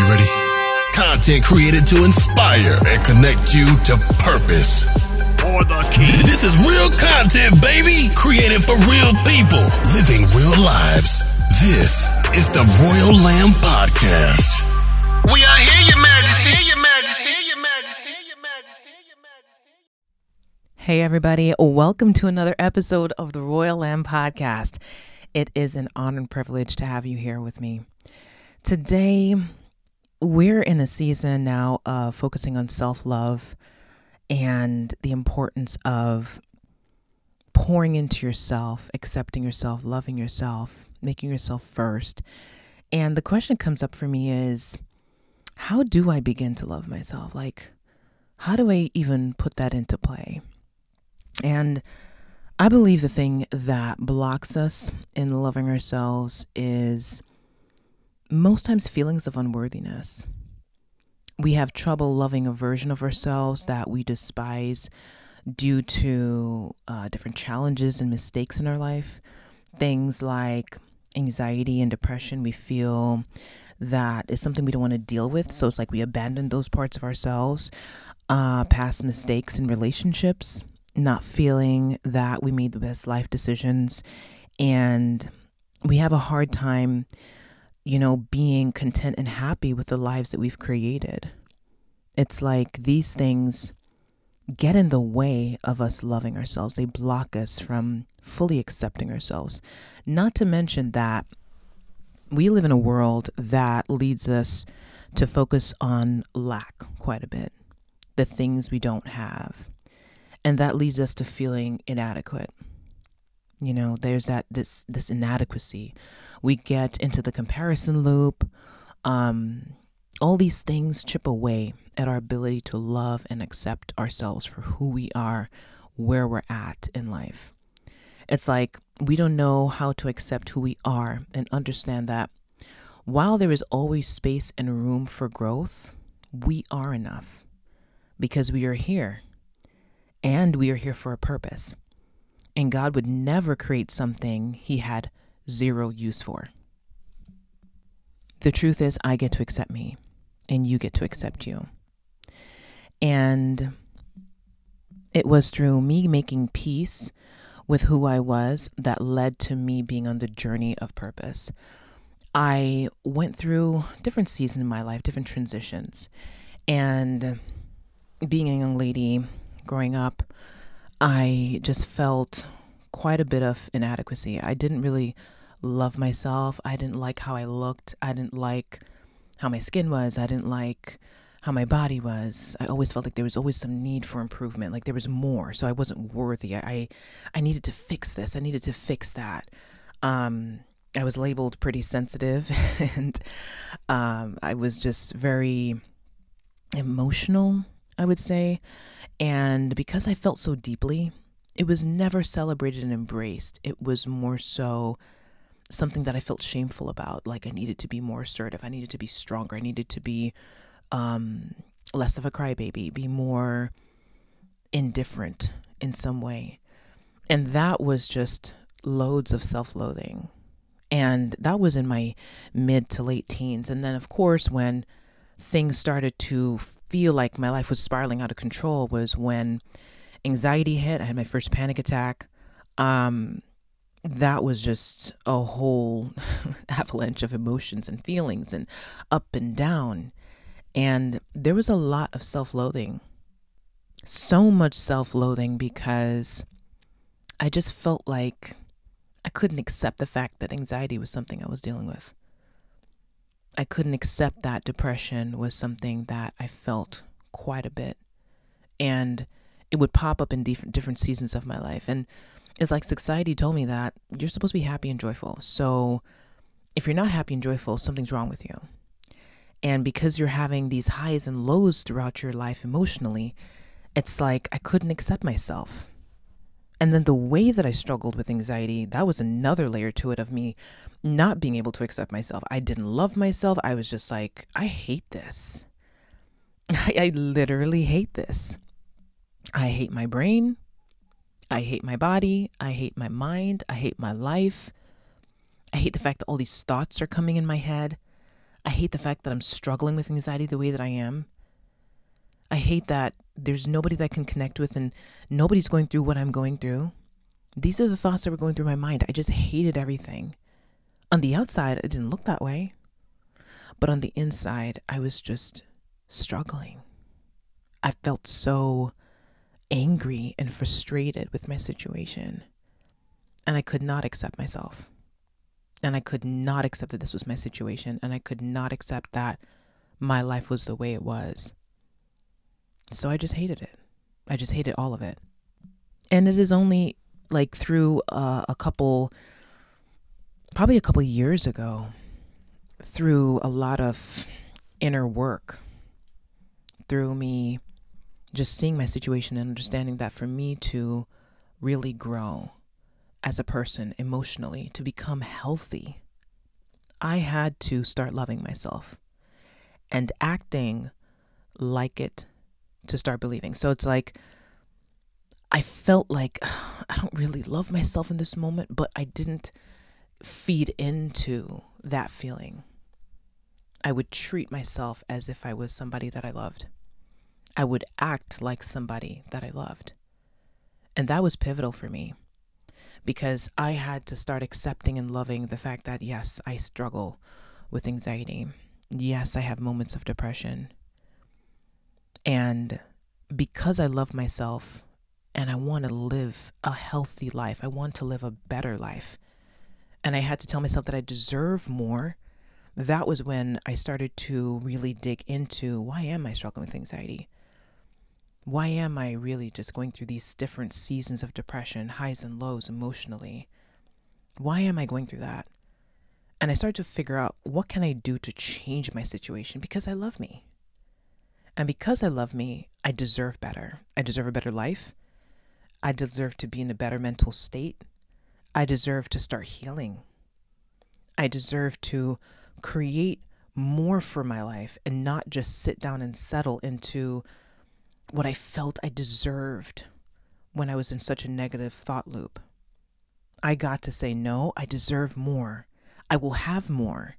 You ready? Content created to inspire and connect you to purpose. For the king. This is real content, baby. Created for real people, living real lives. This is the Royal Lamb Podcast. We are here, Your Majesty. Your Majesty. Your Majesty. Your Majesty. Your Majesty. Hey, everybody, welcome to another episode of the Royal Lamb Podcast. It is an honor and privilege to have you here with me. Today, we're in a season now of focusing on self love and the importance of pouring into yourself, accepting yourself, loving yourself, making yourself first. And the question comes up for me is how do I begin to love myself? Like, how do I even put that into play? And I believe the thing that blocks us in loving ourselves is most times feelings of unworthiness. We have trouble loving a version of ourselves that we despise due to uh, different challenges and mistakes in our life. Things like anxiety and depression, we feel that is something we don't want to deal with. So it's like we abandon those parts of ourselves. Uh, past mistakes in relationships, not feeling that we made the best life decisions. And we have a hard time you know, being content and happy with the lives that we've created. It's like these things get in the way of us loving ourselves. They block us from fully accepting ourselves. Not to mention that we live in a world that leads us to focus on lack quite a bit, the things we don't have. And that leads us to feeling inadequate. You know, there's that this this inadequacy we get into the comparison loop. Um, all these things chip away at our ability to love and accept ourselves for who we are, where we're at in life. It's like we don't know how to accept who we are and understand that while there is always space and room for growth, we are enough because we are here and we are here for a purpose. And God would never create something He had zero use for. The truth is, I get to accept me, and you get to accept you. And it was through me making peace with who I was that led to me being on the journey of purpose. I went through different seasons in my life, different transitions. And being a young lady growing up, I just felt quite a bit of inadequacy. I didn't really love myself. I didn't like how I looked. I didn't like how my skin was. I didn't like how my body was. I always felt like there was always some need for improvement. Like there was more. So I wasn't worthy. I I needed to fix this. I needed to fix that. Um I was labeled pretty sensitive and um I was just very emotional, I would say. And because I felt so deeply, it was never celebrated and embraced. It was more so something that I felt shameful about. Like I needed to be more assertive. I needed to be stronger. I needed to be um, less of a crybaby, be more indifferent in some way. And that was just loads of self loathing. And that was in my mid to late teens. And then, of course, when things started to feel like my life was spiraling out of control, was when anxiety hit. I had my first panic attack. Um, that was just a whole avalanche of emotions and feelings and up and down. And there was a lot of self loathing. So much self loathing because I just felt like I couldn't accept the fact that anxiety was something I was dealing with. I couldn't accept that depression was something that I felt quite a bit. And it would pop up in different different seasons of my life. And it's like society told me that you're supposed to be happy and joyful. So if you're not happy and joyful, something's wrong with you. And because you're having these highs and lows throughout your life emotionally, it's like I couldn't accept myself. And then the way that I struggled with anxiety, that was another layer to it of me not being able to accept myself. I didn't love myself. I was just like, I hate this. I, I literally hate this. I hate my brain. I hate my body. I hate my mind. I hate my life. I hate the fact that all these thoughts are coming in my head. I hate the fact that I'm struggling with anxiety the way that I am. I hate that there's nobody that I can connect with and nobody's going through what I'm going through. These are the thoughts that were going through my mind. I just hated everything. On the outside, it didn't look that way. But on the inside, I was just struggling. I felt so angry and frustrated with my situation. And I could not accept myself. And I could not accept that this was my situation. And I could not accept that my life was the way it was. So I just hated it. I just hated all of it. And it is only like through uh, a couple, probably a couple years ago, through a lot of inner work, through me just seeing my situation and understanding that for me to really grow as a person emotionally, to become healthy, I had to start loving myself and acting like it to start believing. So it's like, I felt like I don't really love myself in this moment, but I didn't feed into that feeling. I would treat myself as if I was somebody that I loved. I would act like somebody that I loved. And that was pivotal for me because I had to start accepting and loving the fact that, yes, I struggle with anxiety. Yes, I have moments of depression. And because I love myself and I want to live a healthy life, I want to live a better life, and I had to tell myself that I deserve more, that was when I started to really dig into why am I struggling with anxiety? Why am I really just going through these different seasons of depression, highs and lows emotionally? Why am I going through that? And I started to figure out what can I do to change my situation because I love me. And because I love me, I deserve better. I deserve a better life. I deserve to be in a better mental state. I deserve to start healing. I deserve to create more for my life and not just sit down and settle into what I felt I deserved when I was in such a negative thought loop. I got to say, no, I deserve more. I will have more.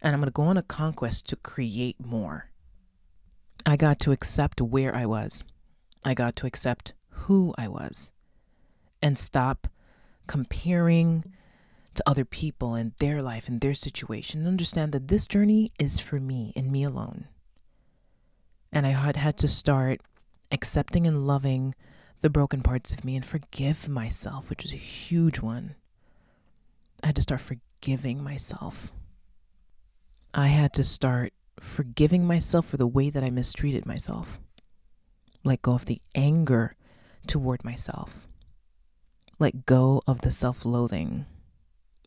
And I'm going to go on a conquest to create more. I got to accept where I was. I got to accept who I was and stop comparing to other people and their life and their situation and understand that this journey is for me and me alone. And I had had to start accepting and loving the broken parts of me and forgive myself, which is a huge one. I had to start forgiving myself. I had to start forgiving myself for the way that I mistreated myself. Let go of the anger toward myself. Let go of the self loathing.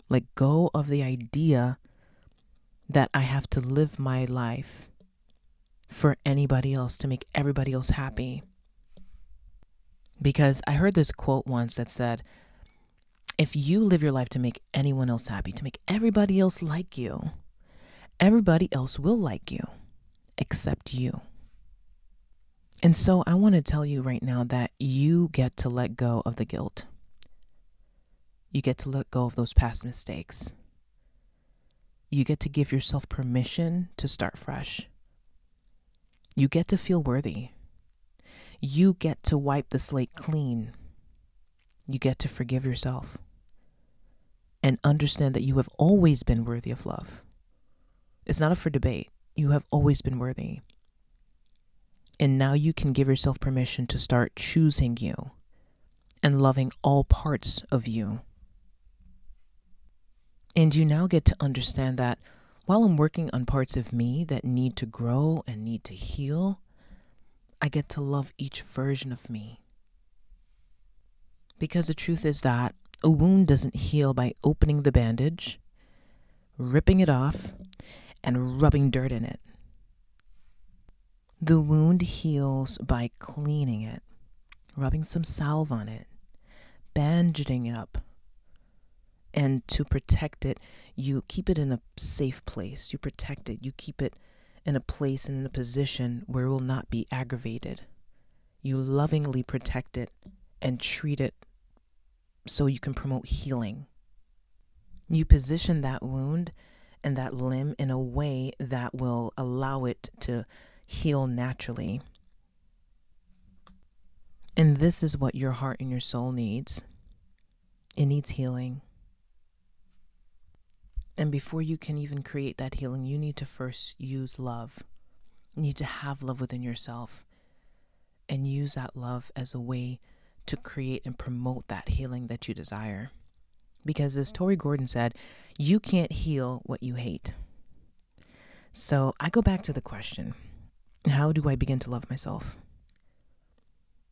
Let go of the idea that I have to live my life for anybody else to make everybody else happy. Because I heard this quote once that said, if you live your life to make anyone else happy, to make everybody else like you, everybody else will like you except you. And so I want to tell you right now that you get to let go of the guilt. You get to let go of those past mistakes. You get to give yourself permission to start fresh. You get to feel worthy. You get to wipe the slate clean. You get to forgive yourself and understand that you have always been worthy of love. It's not up for debate. You have always been worthy. And now you can give yourself permission to start choosing you and loving all parts of you. And you now get to understand that while I'm working on parts of me that need to grow and need to heal, I get to love each version of me. Because the truth is that a wound doesn't heal by opening the bandage, ripping it off, and rubbing dirt in it. The wound heals by cleaning it, rubbing some salve on it, bandaging it up. And to protect it, you keep it in a safe place. You protect it. You keep it in a place and in a position where it will not be aggravated. You lovingly protect it and treat it so you can promote healing. You position that wound and that limb in a way that will allow it to heal naturally. And this is what your heart and your soul needs it needs healing. And before you can even create that healing, you need to first use love. You need to have love within yourself and use that love as a way to create and promote that healing that you desire. Because as Tori Gordon said, you can't heal what you hate. So I go back to the question how do I begin to love myself?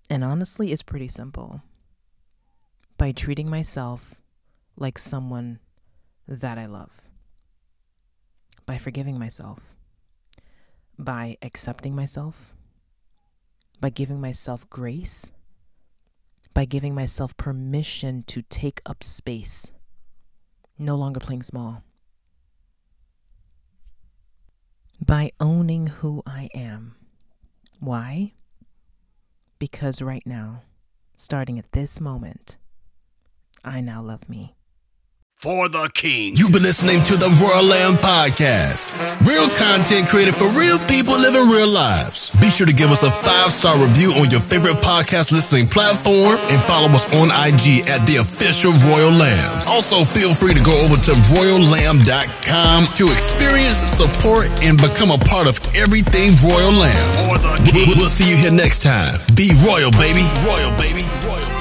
And honestly, it's pretty simple by treating myself like someone that I love, by forgiving myself, by accepting myself, by giving myself grace, by giving myself permission to take up space, no longer playing small, by owning who I am. Why? Because right now, starting at this moment, I now love me for the king. You've been listening to the Royal Lamb Podcast. Real content created for real people living real lives. Be sure to give us a five star review on your favorite podcast listening platform and follow us on IG at the official Royal Lamb. Also, feel free to go over to royallamb.com to experience, support, and become a part of everything Royal Lamb. We'll see you here next time. Be royal, baby. Royal, baby. Royal.